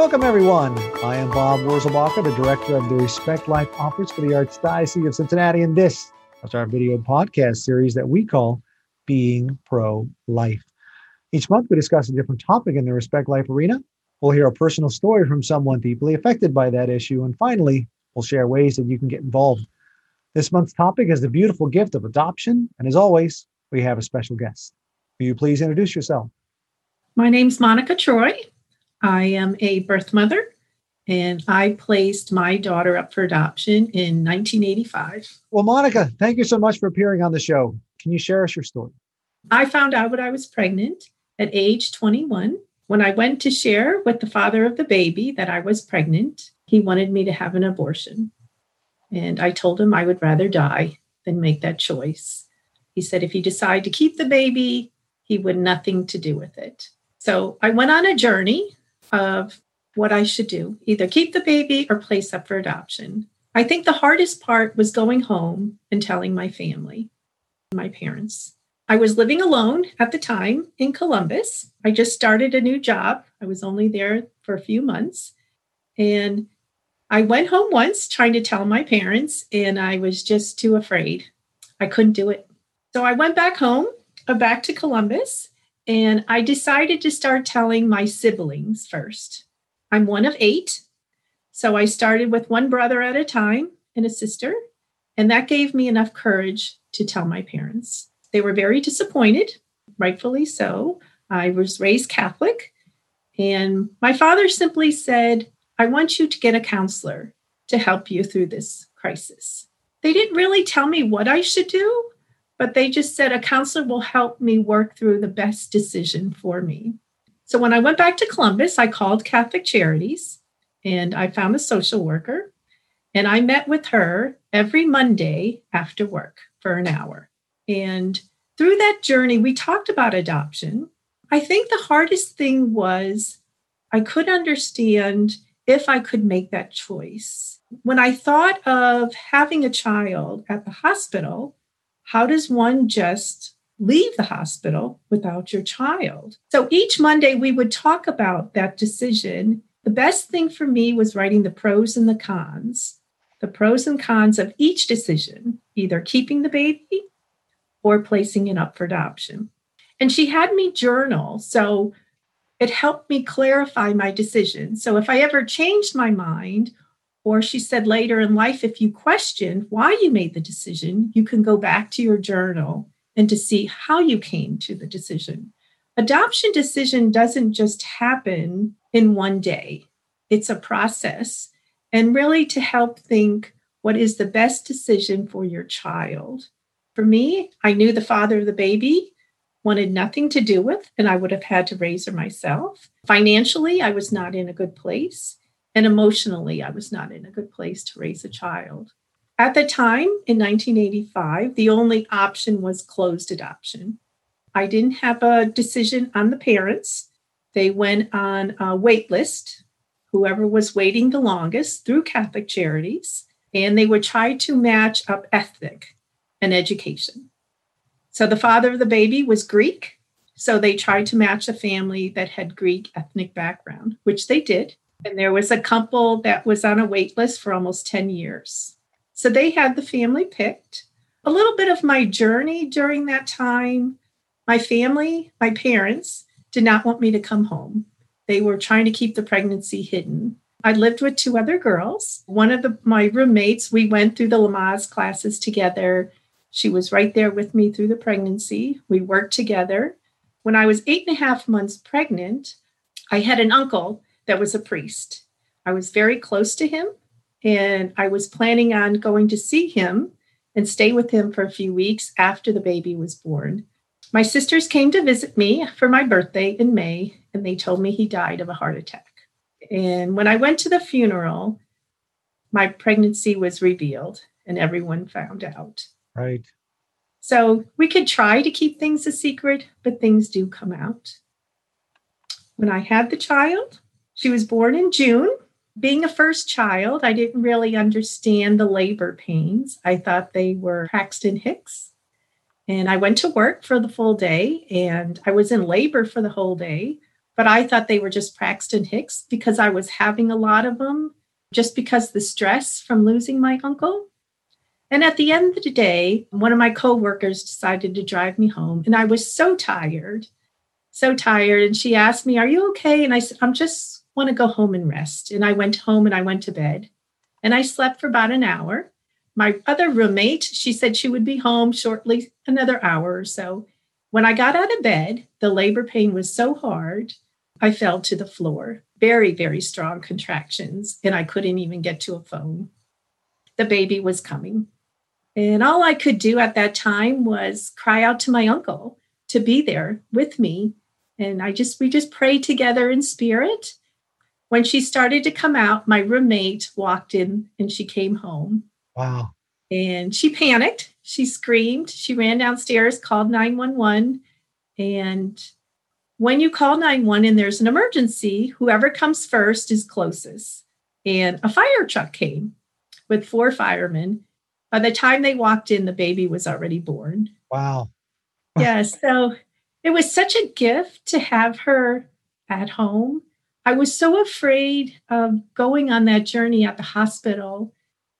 Welcome, everyone. I am Bob Wurzelbacher, the director of the Respect Life Office for the Archdiocese of Cincinnati, and this is our video podcast series that we call Being Pro Life. Each month, we discuss a different topic in the Respect Life arena. We'll hear a personal story from someone deeply affected by that issue, and finally, we'll share ways that you can get involved. This month's topic is the beautiful gift of adoption, and as always, we have a special guest. Will you please introduce yourself? My name's Monica Troy. I am a birth mother and I placed my daughter up for adoption in 1985. Well, Monica, thank you so much for appearing on the show. Can you share us your story? I found out when I was pregnant at age 21. When I went to share with the father of the baby that I was pregnant, he wanted me to have an abortion. And I told him I would rather die than make that choice. He said if he decided to keep the baby, he would nothing to do with it. So I went on a journey of what I should do either keep the baby or place up for adoption. I think the hardest part was going home and telling my family, my parents. I was living alone at the time in Columbus. I just started a new job. I was only there for a few months. And I went home once trying to tell my parents, and I was just too afraid. I couldn't do it. So I went back home, uh, back to Columbus, and I decided to start telling my siblings first. I'm one of eight. So I started with one brother at a time and a sister. And that gave me enough courage to tell my parents. They were very disappointed, rightfully so. I was raised Catholic. And my father simply said, I want you to get a counselor to help you through this crisis. They didn't really tell me what I should do, but they just said a counselor will help me work through the best decision for me. So when I went back to Columbus, I called Catholic Charities and I found a social worker and I met with her every Monday after work for an hour. And through that journey, we talked about adoption. I think the hardest thing was I could understand if I could make that choice. When I thought of having a child at the hospital, how does one just leave the hospital without your child? So each Monday, we would talk about that decision. The best thing for me was writing the pros and the cons, the pros and cons of each decision, either keeping the baby or placing it up for adoption. And she had me journal. So it helped me clarify my decision. So if I ever changed my mind or she said later in life, if you question why you made the decision, you can go back to your journal and to see how you came to the decision. Adoption decision doesn't just happen in one day, it's a process. And really to help think what is the best decision for your child. For me, I knew the father of the baby wanted nothing to do with, and I would have had to raise her myself. Financially, I was not in a good place. And emotionally, I was not in a good place to raise a child. At the time in 1985, the only option was closed adoption. I didn't have a decision on the parents. They went on a wait list, whoever was waiting the longest through Catholic Charities, and they would try to match up ethnic and education. So the father of the baby was Greek, so they tried to match a family that had Greek ethnic background, which they did. And there was a couple that was on a wait list for almost 10 years. So they had the family picked. A little bit of my journey during that time, my family, my parents, did not want me to come home. They were trying to keep the pregnancy hidden. I lived with two other girls. One of the, my roommates, we went through the Lamaze classes together. She was right there with me through the pregnancy. We worked together. When I was eight and a half months pregnant, I had an uncle that was a priest. I was very close to him, and I was planning on going to see him and stay with him for a few weeks after the baby was born. My sisters came to visit me for my birthday in May, and they told me he died of a heart attack. And when I went to the funeral, my pregnancy was revealed and everyone found out. Right. So we could try to keep things a secret, but things do come out. When I had the child, she was born in June. Being a first child, I didn't really understand the labor pains. I thought they were Braxton Hicks. And I went to work for the full day and I was in labor for the whole day, but I thought they were just Braxton Hicks because I was having a lot of them just because the stress from losing my uncle. And at the end of the day, one of my coworkers decided to drive me home, and I was so tired, so tired. And she asked me, "Are you okay?" And I said, "I'm just want to go home and rest." And I went home and I went to bed, and I slept for about an hour. My other roommate, she said she would be home shortly, another hour or so. When I got out of bed, the labor pain was so hard, I fell to the floor. Very, very strong contractions, and I couldn't even get to a phone. The baby was coming. And all I could do at that time was cry out to my uncle to be there with me. And I just, we just prayed together in spirit. When she started to come out, my roommate walked in and she came home. Wow. And she panicked. She screamed. She ran downstairs, called 911. And when you call 911 and there's an emergency, whoever comes first is closest. And a fire truck came with four firemen by the time they walked in, the baby was already born. Wow. yeah. So it was such a gift to have her at home. I was so afraid of going on that journey at the hospital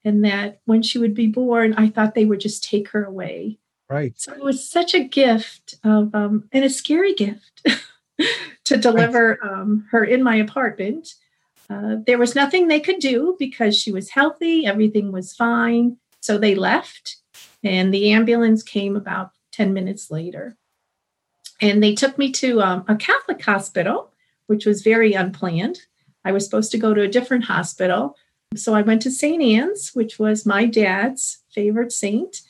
and that when she would be born, I thought they would just take her away. Right. So it was such a gift of, um, and a scary gift to deliver right. um, her in my apartment. Uh, there was nothing they could do because she was healthy, everything was fine. So they left, and the ambulance came about 10 minutes later. And they took me to um, a Catholic hospital, which was very unplanned. I was supposed to go to a different hospital. So I went to St. Anne's, which was my dad's favorite saint.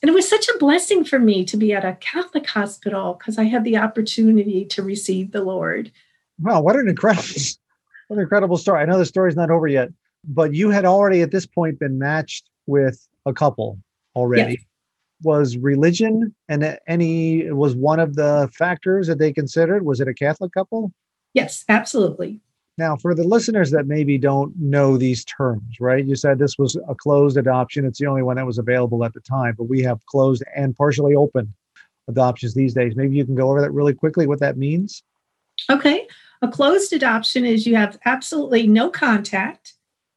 And it was such a blessing for me to be at a Catholic hospital because I had the opportunity to receive the Lord. Wow, what an incredible, what an incredible story. I know the story's not over yet, but you had already at this point been matched with a couple already. Yes. Was religion and any was one of the factors that they considered? Was it a Catholic couple? Yes, absolutely. Now, for the listeners that maybe don't know these terms, right? You said this was a closed adoption. It's the only one that was available at the time, but we have closed and partially open adoptions these days. Maybe you can go over that really quickly, what that means. Okay. A closed adoption is you have absolutely no contact,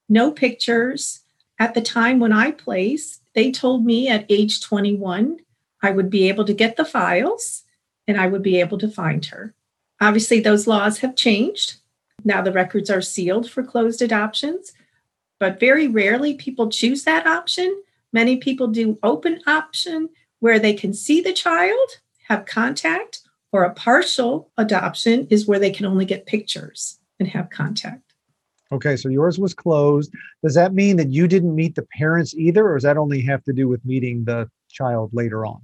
no pictures, at the time when I placed, they told me at age 21, I would be able to get the files and I would be able to find her. Obviously, those laws have changed. Now the records are sealed for closed adoptions, but very rarely people choose that option. Many people do open option where they can see the child, have contact, or a partial adoption is where they can only get pictures and have contact. Okay, so yours was closed. Does that mean that you didn't meet the parents either, or does that only have to do with meeting the child later on?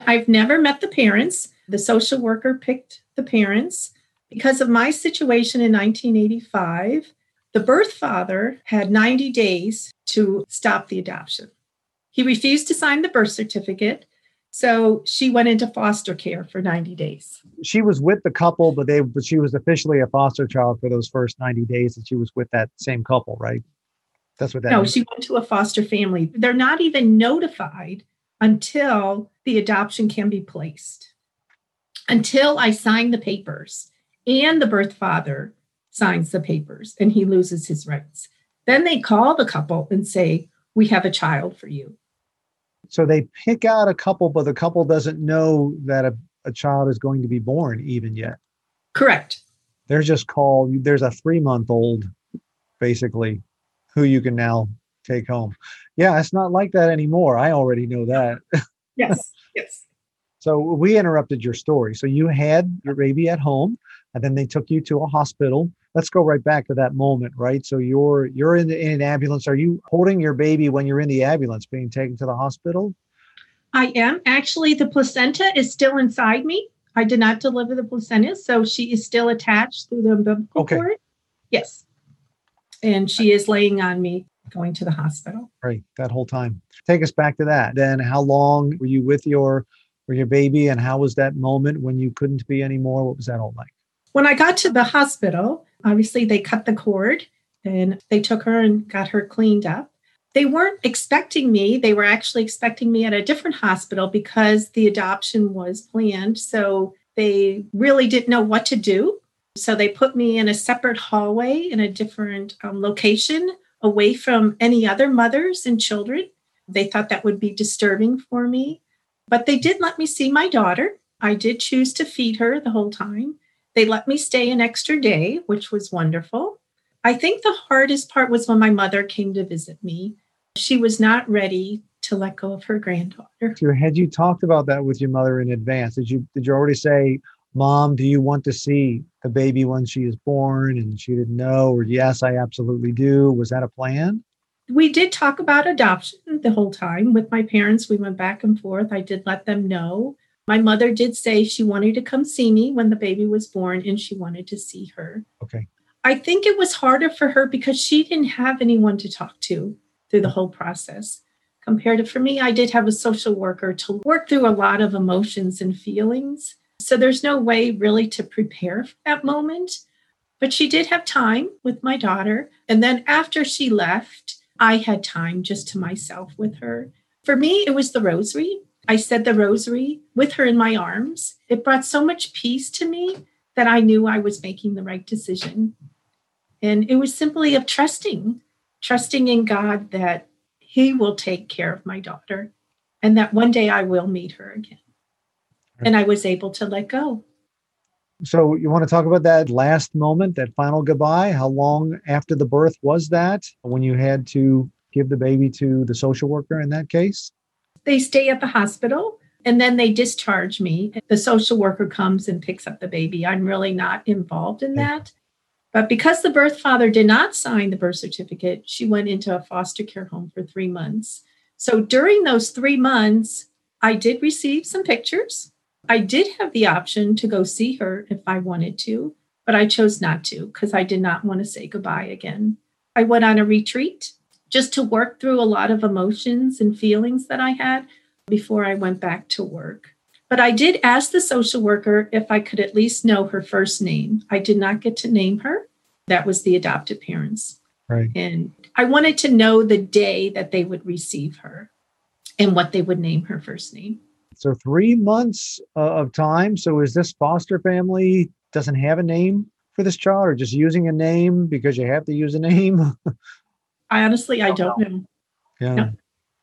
I've never met the parents. The social worker picked the parents. Because of my situation in 1985, the birth father had 90 days to stop the adoption. He refused to sign the birth certificate so she went into foster care for 90 days. She was with the couple, but they but she was officially a foster child for those first 90 days that she was with that same couple, right? That's what that No, means. she went to a foster family. They're not even notified until the adoption can be placed. Until I sign the papers and the birth father signs the papers and he loses his rights. Then they call the couple and say, We have a child for you. So they pick out a couple, but the couple doesn't know that a, a child is going to be born even yet. Correct. They're just called, there's a three month old, basically, who you can now take home. Yeah, it's not like that anymore. I already know that. Yes, yes. So we interrupted your story. So you had your baby at home, and then they took you to a hospital let's go right back to that moment, right? So you're you're in, the, in an ambulance. Are you holding your baby when you're in the ambulance, being taken to the hospital? I am actually. The placenta is still inside me. I did not deliver the placenta, so she is still attached through the umbilical okay. cord. Yes, and she is laying on me going to the hospital. Right, that whole time. Take us back to that. Then, how long were you with your with your baby, and how was that moment when you couldn't be anymore? What was that all like? When I got to the hospital, Obviously, they cut the cord and they took her and got her cleaned up. They weren't expecting me. They were actually expecting me at a different hospital because the adoption was planned. So they really didn't know what to do. So they put me in a separate hallway in a different um, location away from any other mothers and children. They thought that would be disturbing for me. But they did let me see my daughter. I did choose to feed her the whole time. They let me stay an extra day, which was wonderful. I think the hardest part was when my mother came to visit me. She was not ready to let go of her granddaughter. So had you talked about that with your mother in advance? Did you did you already say, Mom, do you want to see the baby when she is born? And she didn't know, or yes, I absolutely do. Was that a plan? We did talk about adoption the whole time with my parents. We went back and forth. I did let them know. My mother did say she wanted to come see me when the baby was born and she wanted to see her. Okay. I think it was harder for her because she didn't have anyone to talk to through the mm-hmm. whole process. Compared to for me, I did have a social worker to work through a lot of emotions and feelings. So there's no way really to prepare for that moment. But she did have time with my daughter. And then after she left, I had time just to myself with her. For me, it was the rosary. I said the rosary with her in my arms. It brought so much peace to me that I knew I was making the right decision. And it was simply of trusting, trusting in God that He will take care of my daughter and that one day I will meet her again. And I was able to let go. So, you want to talk about that last moment, that final goodbye? How long after the birth was that when you had to give the baby to the social worker in that case? They stay at the hospital and then they discharge me. The social worker comes and picks up the baby. I'm really not involved in that. But because the birth father did not sign the birth certificate, she went into a foster care home for three months. So during those three months, I did receive some pictures. I did have the option to go see her if I wanted to, but I chose not to because I did not want to say goodbye again. I went on a retreat just to work through a lot of emotions and feelings that I had before I went back to work. But I did ask the social worker if I could at least know her first name. I did not get to name her. That was the adoptive parents. Right. And I wanted to know the day that they would receive her and what they would name her first name. So, three months uh, of time. So, is this foster family doesn't have a name for this child or just using a name because you have to use a name? I honestly, I don't know. Yeah. No.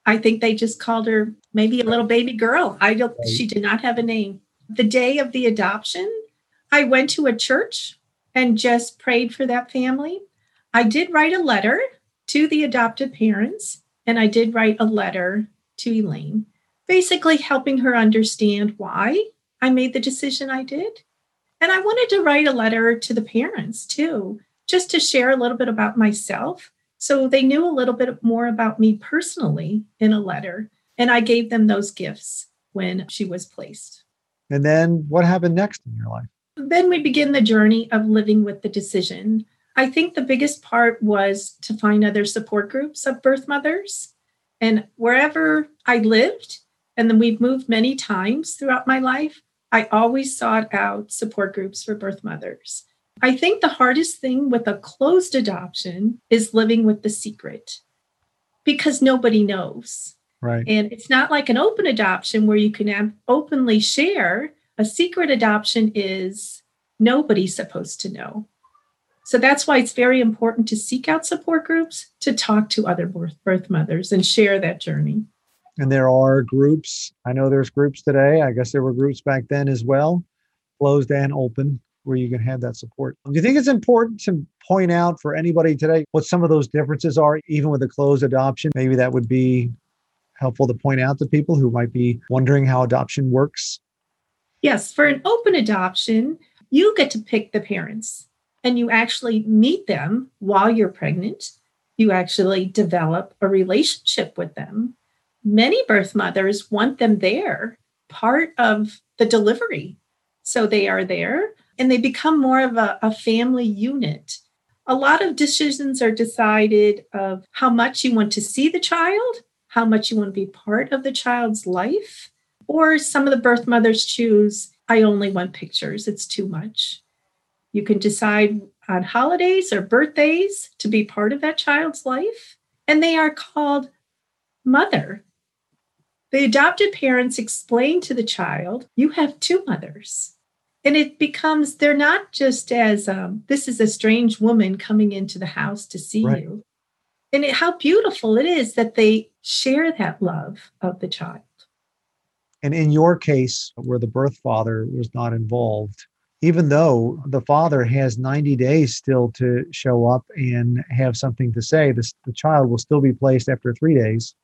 I think they just called her maybe a little baby girl. I don't, Right. she did not have a name. The day of the adoption, I went to a church and just prayed for that family. I did write a letter to the adopted parents, and I did write a letter to Elaine, basically helping her understand why I made the decision I did. And I wanted to write a letter to the parents too, just to share a little bit about myself. So they knew a little bit more about me personally in a letter. And I gave them those gifts when she was placed. And then what happened next in your life? Then we begin the journey of living with the decision. I think the biggest part was to find other support groups of birth mothers. And wherever I lived, and then we've moved many times throughout my life, I always sought out support groups for birth mothers. I think the hardest thing with a closed adoption is living with the secret because nobody knows. Right. And it's not like an open adoption where you can openly share. A secret adoption is nobody's supposed to know. So that's why it's very important to seek out support groups, to talk to other birth, birth mothers and share that journey. And there are groups. I know there's groups today. I guess there were groups back then as well, closed and open, where you can have that support. Do you think it's important to point out for anybody today what some of those differences are, even with a closed adoption? Maybe that would be helpful to point out to people who might be wondering how adoption works. Yes, for an open adoption, you get to pick the parents and you actually meet them while you're pregnant. You actually develop a relationship with them. Many birth mothers want them there, part of the delivery. So they are there and they become more of a, a family unit. A lot of decisions are decided of how much you want to see the child, how much you want to be part of the child's life, or some of the birth mothers choose, I only want pictures, it's too much. You can decide on holidays or birthdays to be part of that child's life, and they are called mother. The adopted parents explain to the child, you have two mothers. and it becomes they're not just as um, this is a strange woman coming into the house to see right. you and it, how beautiful it is that they share that love of the child and in your case where the birth father was not involved even though the father has 90 days still to show up and have something to say this, the child will still be placed after three days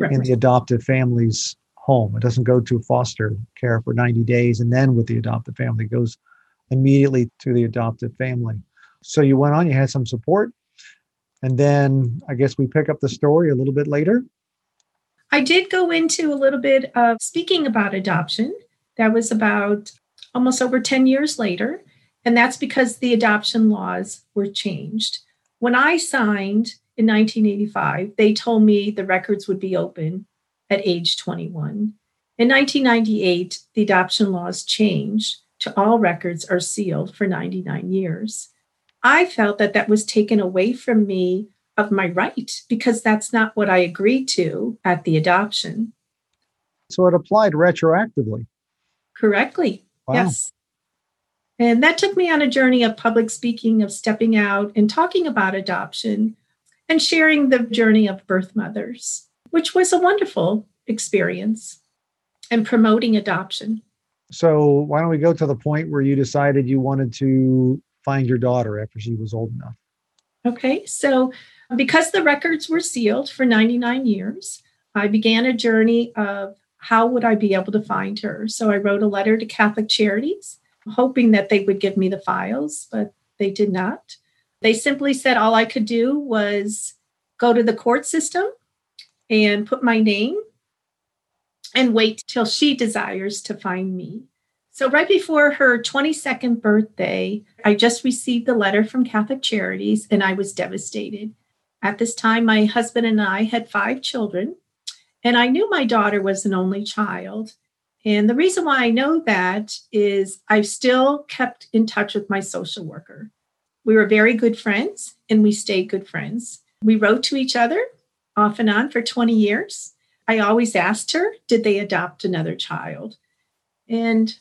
right. in the adoptive family's home. It doesn't go to foster care for 90 days and then with the adoptive family. It goes immediately to the adoptive family. So you went on, you had some support. And then I guess we pick up the story a little bit later. I did go into a little bit of speaking about adoption. That was about almost over 10 years later. And that's because the adoption laws were changed. When I signed in 1985, they told me the records would be open at age 21. In 1998, the adoption laws changed to all records are sealed for 99 years. I felt that that was taken away from me of my right because that's not what I agreed to at the adoption. So it applied retroactively. Correctly. Wow. Yes. And that took me on a journey of public speaking, of stepping out and talking about adoption and sharing the journey of birth mothers which was a wonderful experience and promoting adoption. So, why don't we go to the point where you decided you wanted to find your daughter after she was old enough? Okay, so because the records were sealed for 99 years, I began a journey of how would I be able to find her. So, I wrote a letter to Catholic Charities, hoping that they would give me the files, but they did not. They simply said all I could do was go to the court system and put my name and wait till she desires to find me. So, right before her 22nd birthday, I just received the letter from Catholic Charities and I was devastated. At this time, my husband and I had five children, and I knew my daughter was an only child. And the reason why I know that is I've still kept in touch with my social worker. We were very good friends and we stayed good friends. We wrote to each other off and on for 20 years. I always asked her, did they adopt another child? And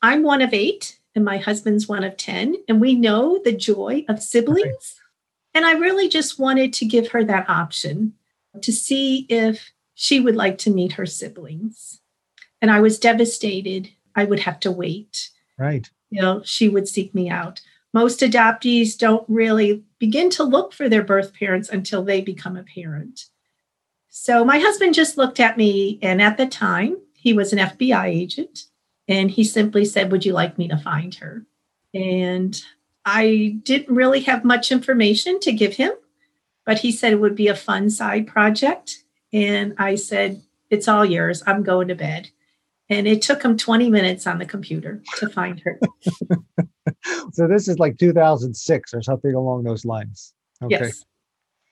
I'm one of eight, and my husband's one of 10, and we know the joy of siblings. And I really just wanted to give her that option to see if she would like to meet her siblings. And I was devastated. I would have to wait. Right. You know, she would seek me out most adoptees don't really begin to look for their birth parents until they become a parent. So my husband just looked at me, and at the time, he was an FBI agent, and he simply said, Would you like me to find her? And I didn't really have much information to give him, but he said it would be a fun side project. And I said, It's all yours. I'm going to bed. And it took him 20 minutes on the computer to find her. so this is like 2006 or something along those lines. Okay. Yes.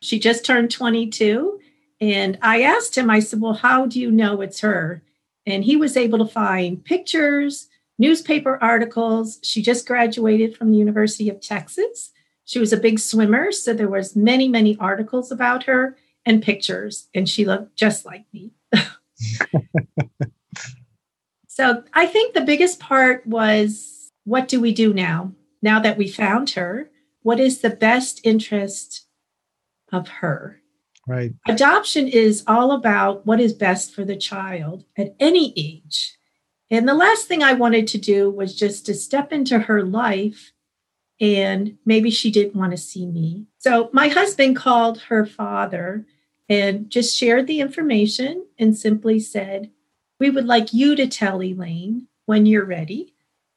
She just turned 22. And I asked him, I said, Well, how do you know it's her? And he was able to find pictures, newspaper articles. She just graduated from the University of Texas. She was a big swimmer, so there was many, many articles about her and pictures, and she looked just like me. so I think the biggest part was what do we do now? Now that we found her, what is the best interest of her? Right. Adoption is all about what is best for the child at any age. And the last thing I wanted to do was just to step into her life and maybe she didn't want to see me. So my husband called her father and just shared the information and simply said, We would like you to tell Elaine when you're ready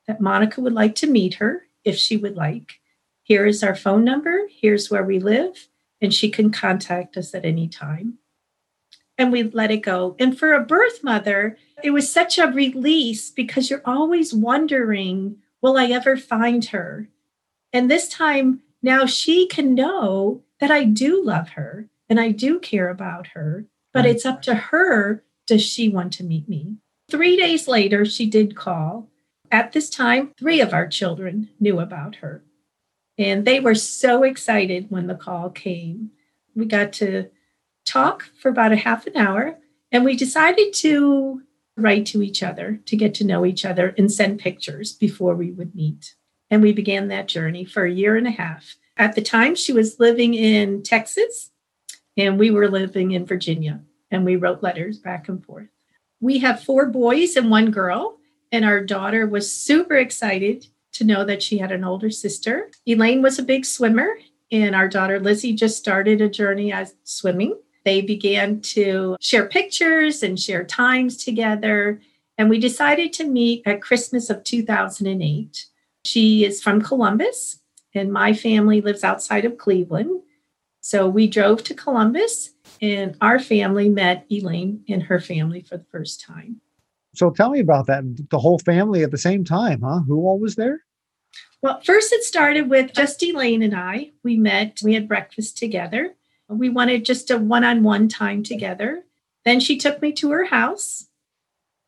that Monica would like to meet her if she would like. Here is our phone number. Here's where we live, and she can contact us at any time. And we let it go. And for a birth mother, it was such a release because you're always wondering, will I ever find her? And this time, now she can know that I do love her and I do care about her, but it's up to her. Does she want to meet me? Three days later, she did call at this time, three of our children knew about her. And they were so excited when the call came. We got to talk for about a half an hour and we decided to write to each other to get to know each other and send pictures before we would meet. And we began that journey for a year and a half. At the time, she was living in Texas and we were living in Virginia, and we wrote letters back and forth. We have four boys and one girl, and our daughter was super excited to know that she had an older sister. Elaine was a big swimmer, and our daughter Lizzie just started a journey as swimming. They began to share pictures and share times together. And we decided to meet at Christmas of 2008. She is from Columbus, and my family lives outside of Cleveland. So we drove to Columbus, and our family met Elaine and her family for the first time. So tell me about that. The whole family at the same time, huh? Who all was there? Well, first it started with just Elaine and I. We met, we had breakfast together. We wanted just a one on one time together. Then she took me to her house.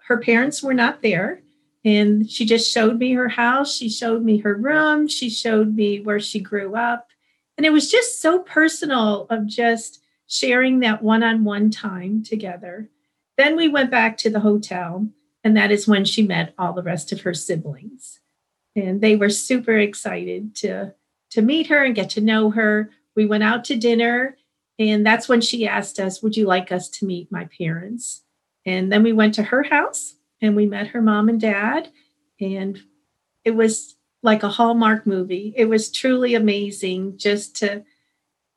Her parents were not there. And she just showed me her house. She showed me her room. She showed me where she grew up. And it was just so personal of just sharing that one on one time together. Then we went back to the hotel, and that is when she met all the rest of her siblings and they were super excited to to meet her and get to know her. We went out to dinner, and that's when she asked us, "Would you like us to meet my parents?" And then we went to her house and we met her mom and dad, and it was like a Hallmark movie. It was truly amazing just to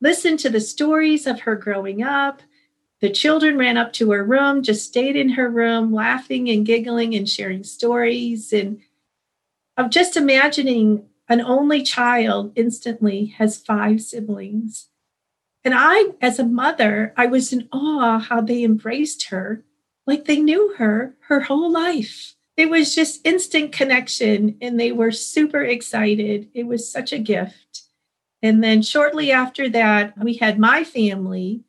listen to the stories of her growing up. The children ran up to her room, just stayed in her room, laughing and giggling and sharing stories. And of just imagining an only child instantly has five siblings. And I, as a mother, I was in awe how they embraced her like they knew her her whole life. It was just instant connection, and they were super excited. It was such a gift. And then shortly after that, we had my family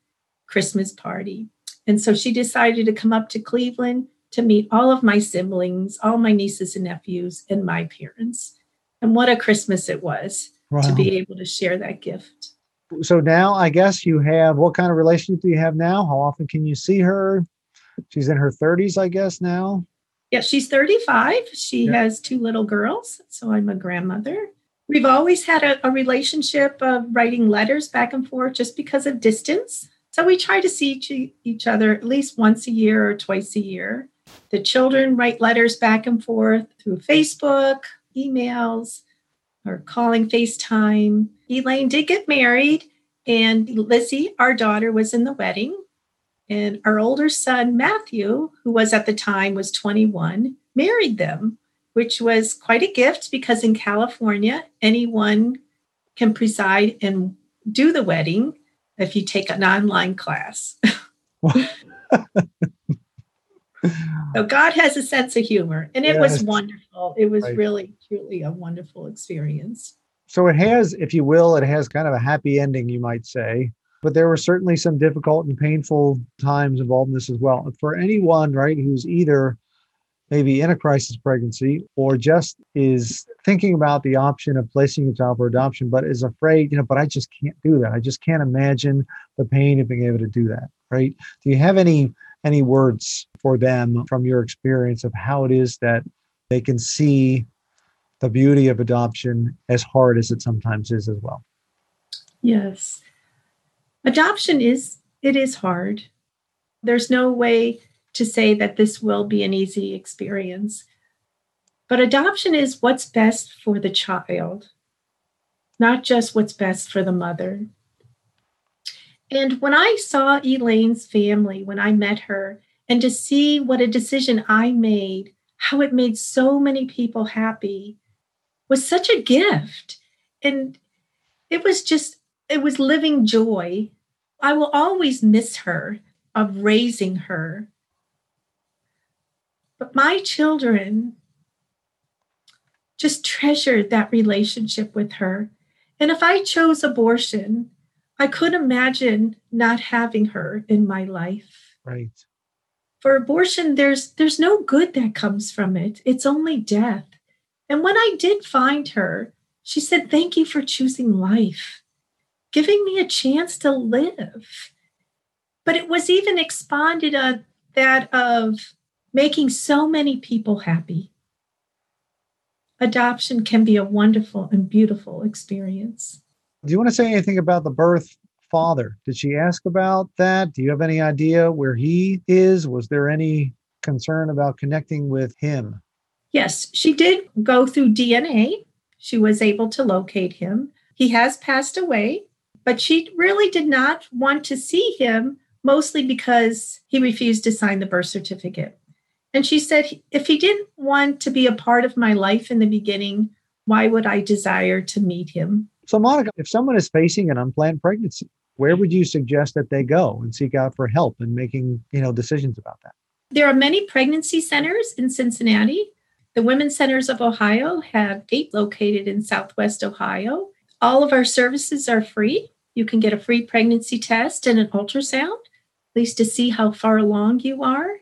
Christmas party. And so she decided to come up to Cleveland to meet all of my siblings, all my nieces and nephews, and my parents. And what a Christmas it was wow. to be able to share that gift. So now I guess you have what kind of relationship do you have now? How often can you see her? She's in her 30s, I guess, now. Yeah, she's 35. She yeah. has two little girls. So I'm a grandmother. We've always had a, a relationship of writing letters back and forth just because of distance. So we try to see each, each other at least once a year or twice a year. The children write letters back and forth through Facebook, emails, or calling FaceTime. Elaine did get married, and Lizzie, our daughter, was in the wedding. And our older son, Matthew, who was at the time was 21, married them, which was quite a gift because in California, anyone can preside and do the wedding if you take an online class. so God has a sense of humor, and it yes. was wonderful. It was right. really, truly a wonderful experience. So it has, if you will, it has kind of a happy ending, you might say. But there were certainly some difficult and painful times involved in this as well. For anyone, right, who's either maybe in a crisis pregnancy or just is thinking about the option of placing a child for adoption, but is afraid, you know, but I just can't do that. I just can't imagine the pain of being able to do that, right? Do you have any any words for them from your experience of how it is that they can see the beauty of adoption as hard as it sometimes is as well yes adoption is it is hard. There's no way to say that this will be an easy experience. But adoption is what's best for the child not just what's best for the mother. And when I saw Elaine's family, when I met her, and to see what a decision I made, how it made so many people happy, was such a gift. And it was just, it was living joy. I will always miss her of raising her. But my children just treasured that relationship with her. And if I chose abortion, I could imagine not having her in my life. Right. For abortion, there's there's no good that comes from it. It's only death. And when I did find her, she said, Thank you for choosing life, giving me a chance to live. But it was even expanded on that of making so many people happy. Adoption can be a wonderful and beautiful experience. Do you want to say anything about the birth father? Did she ask about that? Do you have any idea where he is? Was there any concern about connecting with him? Yes, she did go through DNA. She was able to locate him. He has passed away, but she really did not want to see him, mostly because he refused to sign the birth certificate. And she said, if he didn't want to be a part of my life in the beginning, why would I desire to meet him? So, Monica, if someone is facing an unplanned pregnancy, where would you suggest that they go and seek out for help in making, you know, decisions about that? There are many pregnancy centers in Cincinnati. The Women's Centers of Ohio have eight located in Southwest Ohio. All of our services are free. You can get a free pregnancy test and an ultrasound, at least to see how far along you are.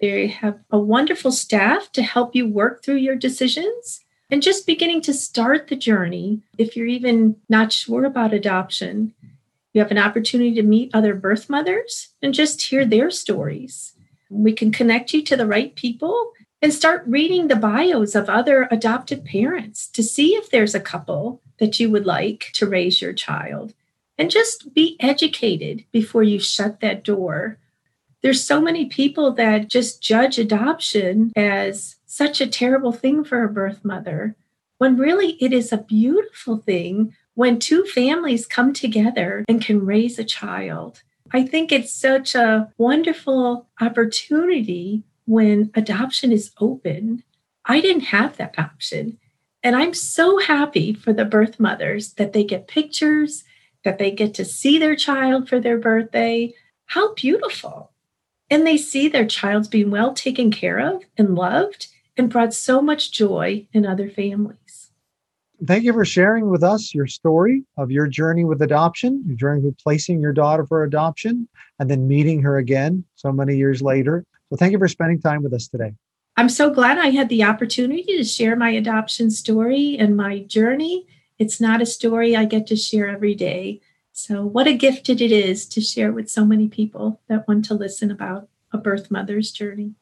They have a wonderful staff to help you work through your decisions and just beginning to start the journey. If you're even not sure about adoption, you have an opportunity to meet other birth mothers and just hear their stories. We can connect you to the right people and start reading the bios of other adoptive parents to see if there's a couple that you would like to raise your child. And just be educated before you shut that door there's so many people that just judge adoption as such a terrible thing for a birth mother, when really it is a beautiful thing when two families come together and can raise a child. I think it's such a wonderful opportunity when adoption is open. I didn't have that option. And I'm so happy for the birth mothers that they get pictures, that they get to see their child for their birthday. How beautiful and they see their child's being well taken care of and loved and brought so much joy in other families. Thank you for sharing with us your story of your journey with adoption, your journey with placing your daughter for adoption, and then meeting her again so many years later. So, thank you for spending time with us today. I'm so glad I had the opportunity to share my adoption story and my journey. It's not a story I get to share every day. So, what a gift it is to share with so many people that want to listen about a birth mother's journey.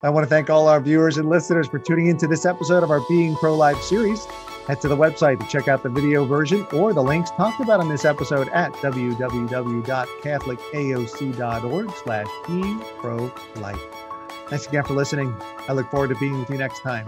I want to thank all our viewers and listeners for tuning into this episode of our Being Pro Life series. Head to the website to check out the video version or the links talked about in this episode at www.catholicaoc.org slash being pro life. Thanks again for listening. I look forward to being with you next time.